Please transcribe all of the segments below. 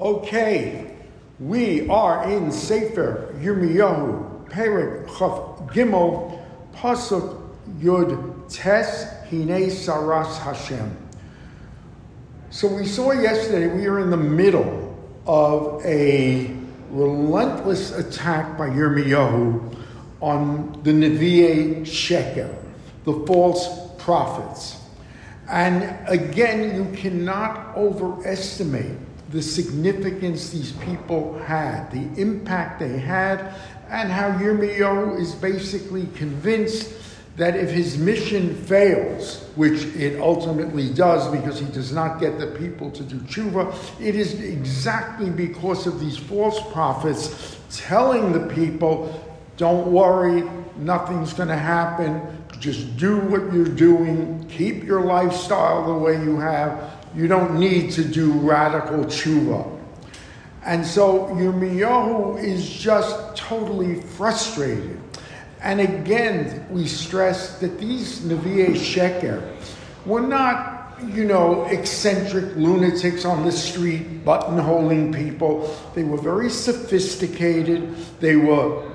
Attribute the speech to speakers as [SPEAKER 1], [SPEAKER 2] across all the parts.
[SPEAKER 1] Okay, we are in Sefer Yirmiyahu, Perek Chaf Gimel, Pasuk Yud Tes Hine Saras Hashem. So we saw yesterday we are in the middle of a relentless attack by Yirmiyahu on the Nevi'e Sheker, the false prophets. And again, you cannot overestimate the significance these people had, the impact they had, and how Yirmiyahu is basically convinced that if his mission fails, which it ultimately does because he does not get the people to do tshuva, it is exactly because of these false prophets telling the people, don't worry, nothing's going to happen, just do what you're doing, keep your lifestyle the way you have, you don't need to do radical tshuva. And so Yirmiyahu is just totally frustrated. And again, we stress that these Nevi'e Sheker were not, you know, eccentric lunatics on the street, buttonholing people. They were very sophisticated. They were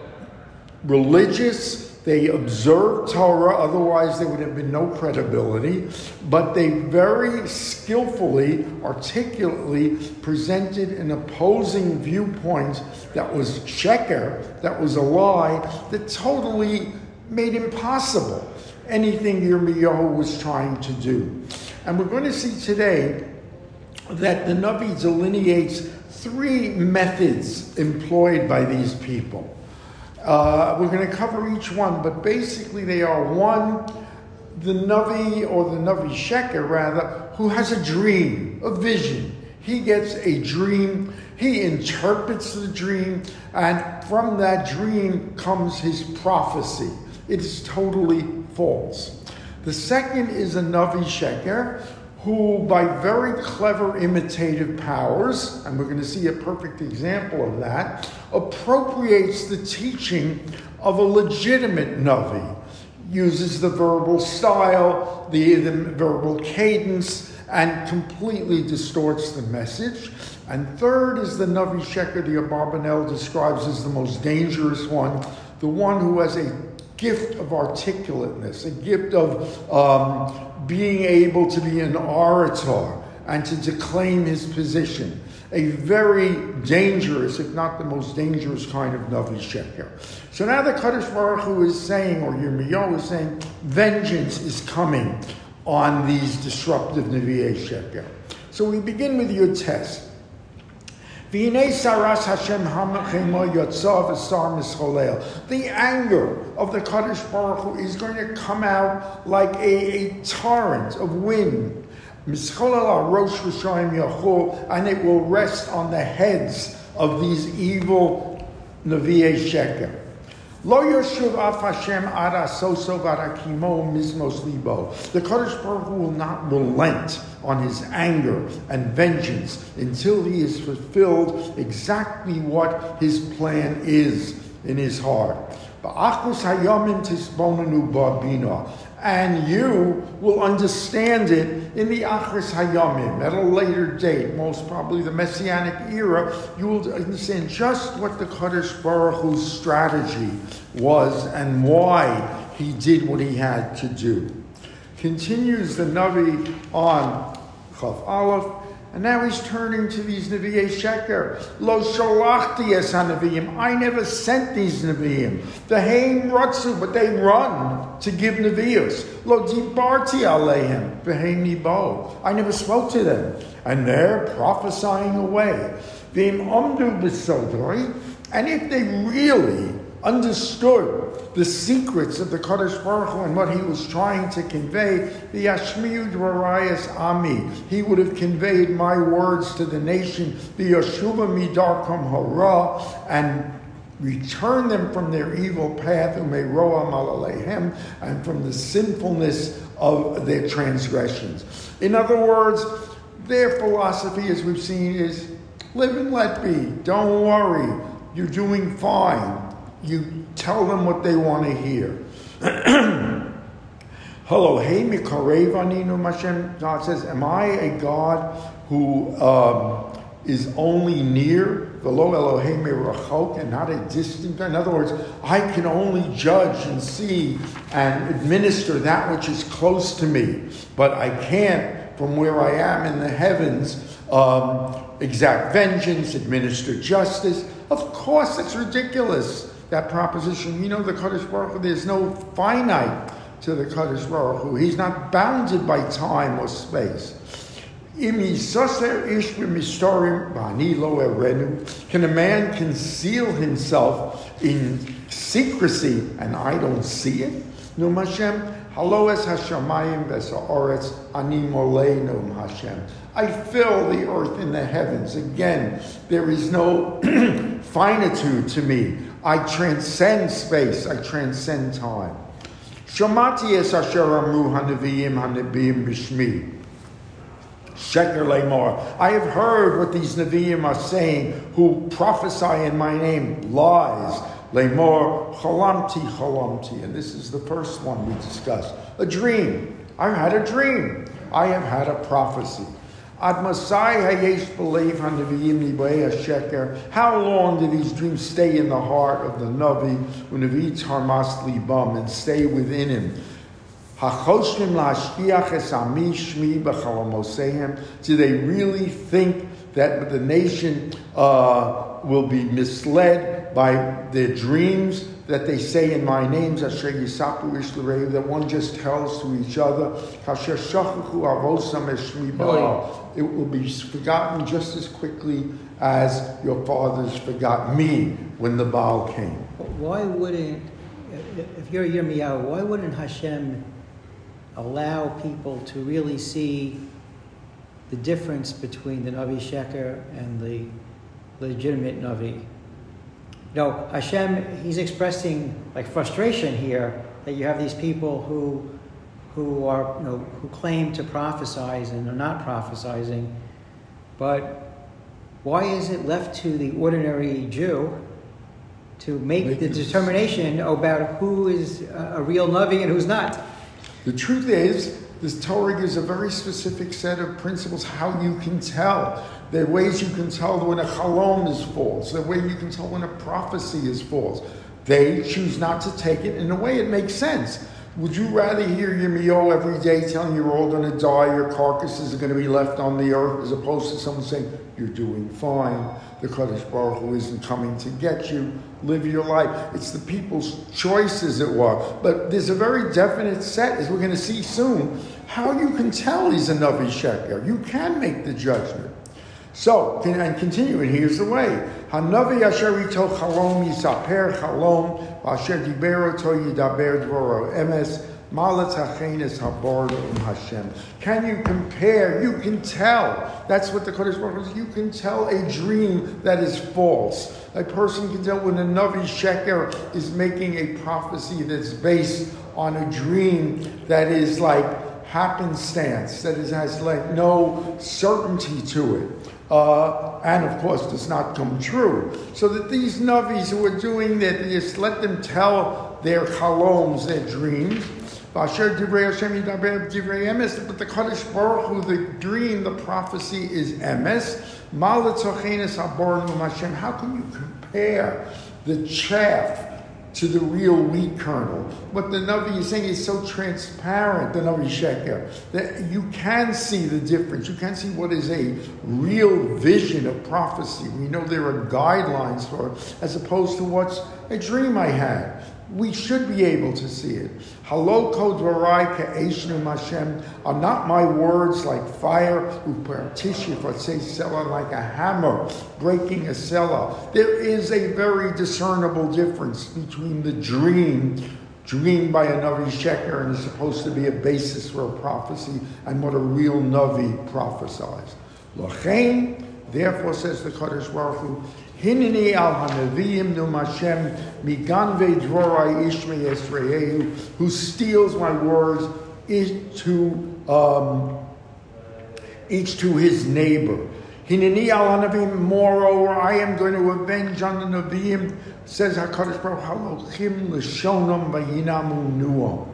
[SPEAKER 1] religious they observed Torah, otherwise, there would have been no credibility. But they very skillfully, articulately presented an opposing viewpoint that was sheker, that was a lie, that totally made impossible anything Yirmiyahu was trying to do. And we're going to see today that the Navi delineates three methods employed by these people. Uh, we're going to cover each one, but basically they are one, the Navi or the Navi Sheker rather, who has a dream, a vision. He gets a dream, he interprets the dream, and from that dream comes his prophecy. It is totally false. The second is a Navi Sheker, who, by very clever imitative powers, and we're going to see a perfect example of that, appropriates the teaching of a legitimate Navi, uses the verbal style, the, the verbal cadence, and completely distorts the message. And third is the Navi Sheker, the Abarbanel describes as the most dangerous one, the one who has a gift of articulateness, a gift of um, being able to be an orator and to declaim his position. A very dangerous, if not the most dangerous kind of Navi Sheker. So now the Kadosh Baruch Hu is saying, or Yirmiyahu is saying, vengeance is coming on these disruptive Navi Sheker. So we begin with your test. The anger of the Kadosh Baruch Hu is going to come out like a, a torrent of wind. And it will rest on the heads of these evil Nevi'e Sheker. Lo Yoshuv Af Hashem Ara Soso Varakimo Mizmos Libo. The Kadosh Baruch will not relent on his anger and vengeance until he has fulfilled exactly what his plan is in his heart. And you will understand it in the Achris Hayamim at a later date, most probably the Messianic era. You will understand just what the Kadosh Baruch Hu's strategy was and why he did what he had to do. Continues the Navi on Chaf Aleph. And now he's turning to these Nevi'e Sheker. Lo shalachti es Nevi'im. I never sent these Nevi'im. The Haim Ratzu, but they run to give Nevi'us. Lo dibarti aleim. V'heim nibo. I never spoke to them. And they're prophesying away. V'im omdu b'sodroi. And if they really understood the secrets of the Kadosh Baruch Hu and what he was trying to convey, the Yashmiyu Dvarayas Ami, he would have conveyed my words to the nation, the Yeshuva Midarkam Hara, and return them from their evil path, Umeroa Malalehem, and from the sinfulness of their transgressions. In other words, their philosophy, as we've seen, is live and let be. Don't worry. You're doing fine you tell them what they want to hear. Hello, hey, Mikarev Aninu Hashem. God says, Am I a God who um, is only near, velo Elohim rachok, and not a distant. In other words, I can only judge and see and administer that which is close to me, but I can't, from where I am in the heavens, um, exact vengeance, administer justice. Of course, it's ridiculous that proposition. You know, the Kadosh Baruch Hu, there's no finite to the Kadosh Baruch Hu. He's not bounded by time or space. Can a man conceal himself in secrecy and I don't see it? No, Hashem, Haloes Hashemayim Besaoretz Ani Moleinum Hashem. I fill the earth and the heavens. Again, there is no finitude to me. I transcend space. I transcend time. Shamati es asher amu hanaviyim hanabiyim bishmi. Sheker Lemar. I have heard what these Nevi'im are saying who prophesy in my name lies. Lemar Chalamti Chalamti. And this is the first one we discussed. A dream. I had a dream. I have had a prophecy. How long do these dreams stay in the heart of the Navi, Unavi Tarmas Libam, and stay within him? Do they really think that the nation uh, will be misled by their dreams that they say in my names, that one just tells to each other? It will be forgotten just as quickly as your fathers forgot me when the Baal came.
[SPEAKER 2] Why wouldn't, if you're Yirmiyahu, why wouldn't Hashem allow people to really see the difference between the Navi Sheker and the legitimate Navi. No, Hashem, he's expressing like frustration here that you have these people who who are you know who claim to prophesize and are not prophesizing, but why is it left to the ordinary Jew to make, make the determination about who is a real Navi and who's not?
[SPEAKER 1] The truth is, this Torah gives a very specific set of principles how you can tell. There are ways you can tell when a chalom is false. There are ways you can tell when a prophecy is false. They choose not to take it. In a way, it makes sense. Would you rather hear your Yirmiyahu every day telling you you're all going to die, your carcasses are going to be left on the earth, as opposed to someone saying, you're doing fine, the Kadosh Baruch Hu isn't coming to get you, live your life. It's the people's choice, as it were. But there's a very definite set, as we're going to see soon, how you can tell he's a Navi Sheker. You can make the judgment. So, and continuing, here's the way. Hanavi asher ito chalom yisaper chalom, asher dibero to yidaber dvoro emes, Hashem. Can you compare? You can tell. That's what the Kodesh Baruch is. You can tell a dream that is false. A person can tell when a Navi Sheker is making a prophecy that's based on a dream that is like happenstance, that is, has like no certainty to it. Uh, and of course does not come true. So that these Navis who are doing that, just let them tell their chaloms, their dreams, but the Kadosh Baruch Hu, the dream, the prophecy is emes. How can you compare the chaff to the real wheat kernel? What the Navi is saying is so transparent, the Navi Sheker, that you can see the difference. You can see what is a real vision of prophecy. We know there are guidelines for it, as opposed to what's a dream I had we should be able to see it. Haloko dvarai ka'eshnu Hashem are not my words like fire, upartisha for say sela like a hammer breaking a cellar. There is a very discernible difference between the dream dreamed by a Navi Sheker and is supposed to be a basis for a prophecy and what a real Navi prophesies. Lachain, therefore says the Kadosh Baruch Hinini al hanavim num Hashem miganve dvorai ishme Yisraelu, who steals my words each to um, each to his neighbor. Hinini al hanavim. Moreover, I am going to avenge on the Nevi'im. Says Hakadosh Baruch Halochim l'shonam vayinamu nuam.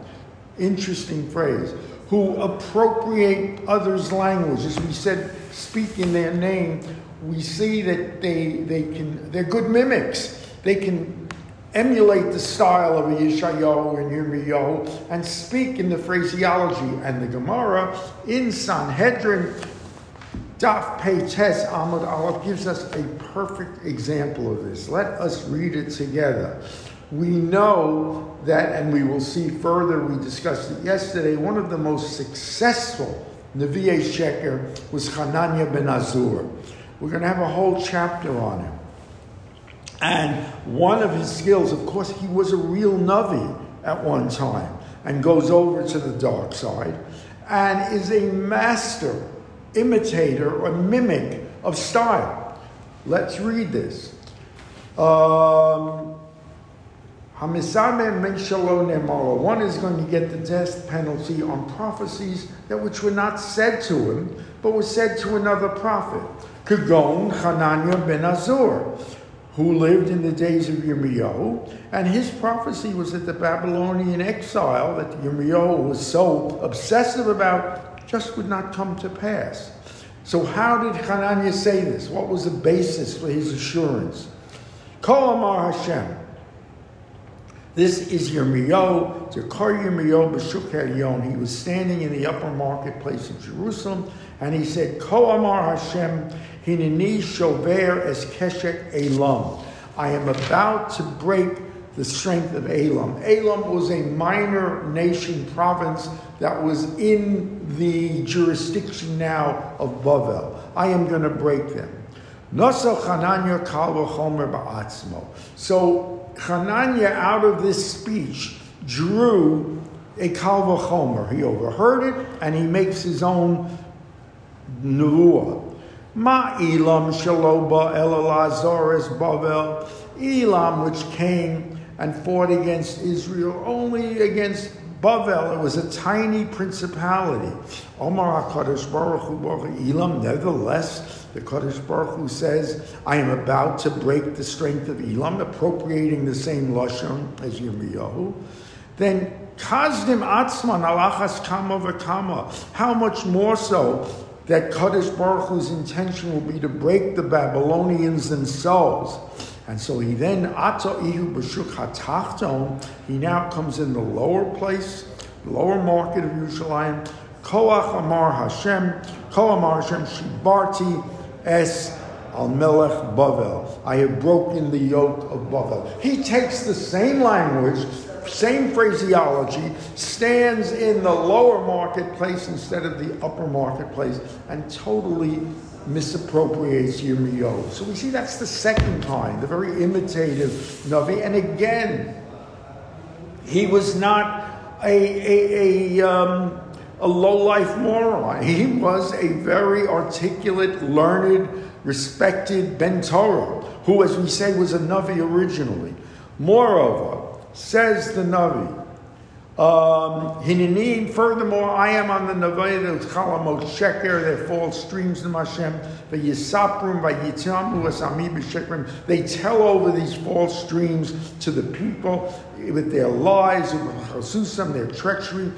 [SPEAKER 1] Interesting phrase. Who appropriate others' language, as we said, speak in their name we see that they, they can, they're good mimics. They can emulate the style of Yeshayahu and Yirmiyahu and speak in the phraseology. And the Gemara in Sanhedrin, Daf Peites Amud Aleph gives us a perfect example of this. Let us read it together. We know that, and we will see further, we discussed it yesterday, one of the most successful Nevi'e Sheker was Hananiah ben Azur. We're going to have a whole chapter on him. And one of his skills, of course, he was a real Navi at one time and goes over to the dark side and is a master imitator or mimic of style. Let's read this. Um, one is going to get the death penalty on prophecies that which were not said to him, but were said to another prophet. Kagon Hananiah ben Azur, who lived in the days of Yirmiyahu, and his prophecy was that the Babylonian exile that Yirmiyahu was so obsessive about just would not come to pass. So how did Hananiah say this? What was the basis for his assurance? Kol Amar Hashem, this is Yirmiyahu, Zakar Yirmiyahu B'Shuk Yon. He was standing in the upper marketplace of Jerusalem, and he said, Ko Amar Hashem, Hineni Shover Es Keshek Elam. I am about to break the strength of Elam. Elam was a minor nation province that was in the jurisdiction now of Bavel. I am going to break them. So Hananiah, out of this speech, drew a Kal V'chomer. He overheard it, and he makes his own nevuah. Ma Elam Shaloba El Lazaris Bavel. Elam, which came and fought against Israel, only against Bavel. It was a tiny principality. Omar HaKadosh Baruch Hu Elam, nevertheless, the Kadosh Baruch Hu says, I am about to break the strength of Elam, appropriating the same Lashon as Yirmiyahu. Then Kazdim Atzman Alachas Kama V'Kama. How much more so that Kadosh Baruch Hu's intention will be to break the Babylonians themselves. And so he then, he now comes in the lower place, lower market of Yerushalayim, Koach Amar Hashem, Ko Amar Hashem Shibarti, Es al Melech Bavel. I have broken the yoke of Bavel. He takes the same language, same phraseology, stands in the lower marketplace instead of the upper marketplace, and totally misappropriates Yirmiyahu. So we see that's the second kind, the very imitative Navi. And again, he was not a, a, a um, a low-life moron. He was a very articulate, learned, respected Ben Torah, who, as we say, was a Navi originally. Moreover, says the Navi, um, furthermore, I am on the of Chalamot Sheker, there fall streams of Hashem, the Yisaprim, Vayitamu, Asami B'Shekrim. They tell over these false streams to the people with their lies, with their treachery.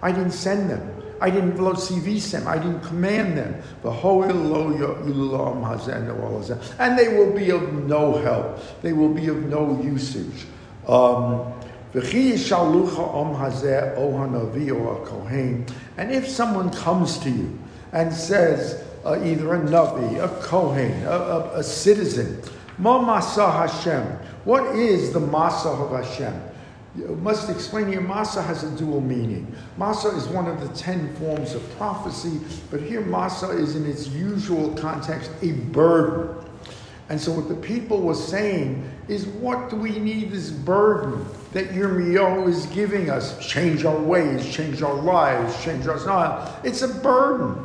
[SPEAKER 1] I didn't send them. I didn't lo them. I didn't command them. And they will be of no help. They will be of no usage. Um, and if someone comes to you and says, uh, either a Navi, a Kohen, a, a, a citizen, Ma Masa Hashem, what is the Masa of Hashem? You must explain here, Masa has a dual meaning. Masa is one of the ten forms of prophecy, but here Masa is in its usual context a burden. And so what the people were saying is, what do we need this burden that Yirmiyahu is giving us? Change our ways, change our lives, change our style. It's a burden.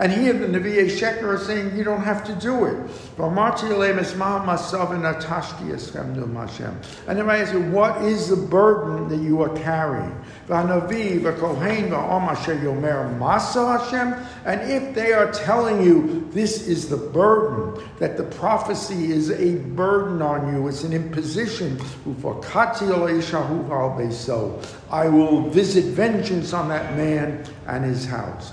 [SPEAKER 1] And here the Nevi'e Sheker are saying you don't have to do it. And then I ask what is the burden that you are carrying? And if they are telling you this is the burden, that the prophecy is a burden on you, it's an imposition, I will visit vengeance on that man and his house.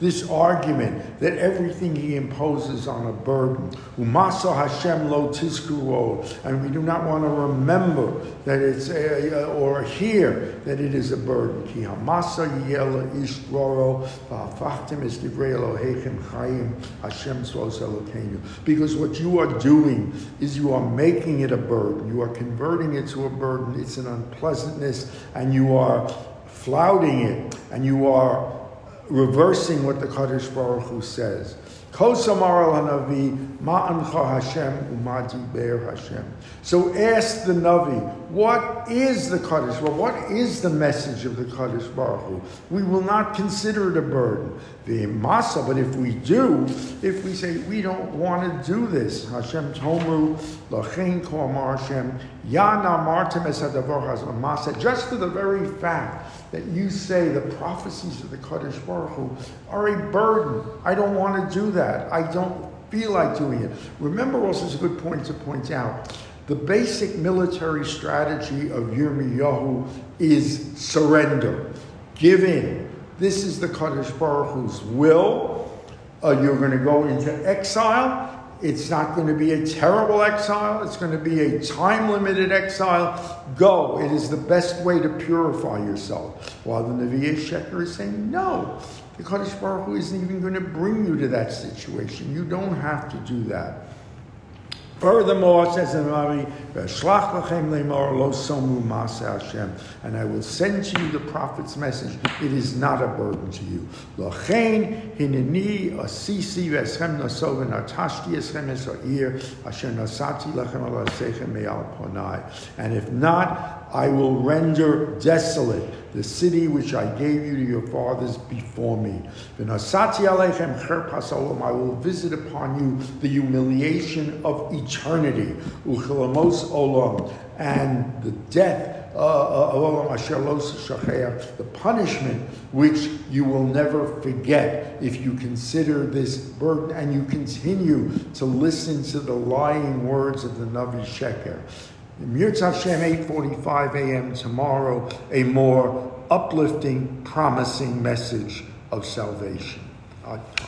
[SPEAKER 1] this argument that everything he imposes on a burden? Umasa Hashem lo tizkuro, and we do not want to remember that it's a, or hear that it is a burden. Ki hamasa yela ishroro va'afachtem es divrei Elohechem chayim Hashem tzvos Elokeinu. Because what you are doing is you are making it a burden. You are converting it to a burden. It's an unpleasantness, and you are flouting it, and you are reversing what the Kadosh Baruch Hu says. Kosamar al Hanavi, Ma'ancha Hashem, Umadi Be'er Hashem. So ask the Navi, what is the Kadosh? Well, what is the message of the Kadosh Baruch Hu? We will not consider it a burden. The Masa, but if we do, if we say we don't want to do this, Hashem Tomru, Lachein Koamar Hashem, Yana Esadavar Masa, just for the very fact that you say the prophecies of the Kadosh Baruch Hu are a burden. I don't want to do that. I don't feel like doing it. Remember, also, it's a good point to point out. The basic military strategy of Yirmiyahu is surrender, give in. This is the Kadosh Baruch Hu's will. Uh, you're going to go into exile. It's not going to be a terrible exile. It's going to be a time limited exile. Go. It is the best way to purify yourself. While the Nevi'ah Sheker is saying, no, the Kadosh Baruch Hu isn't even going to bring you to that situation. You don't have to do that. Furthermore, says the Mari, and I will send to you the prophet's message. It is not a burden to you. And if not, I will render desolate the city which I gave you to your fathers before me. I will visit upon you the humiliation of eternity, and the death uh, uh, the punishment which you will never forget if you consider this burden and you continue to listen to the lying words of the Navi Sheker. Mirz Hashem, 8.45 a.m. tomorrow, a more uplifting, promising message of salvation.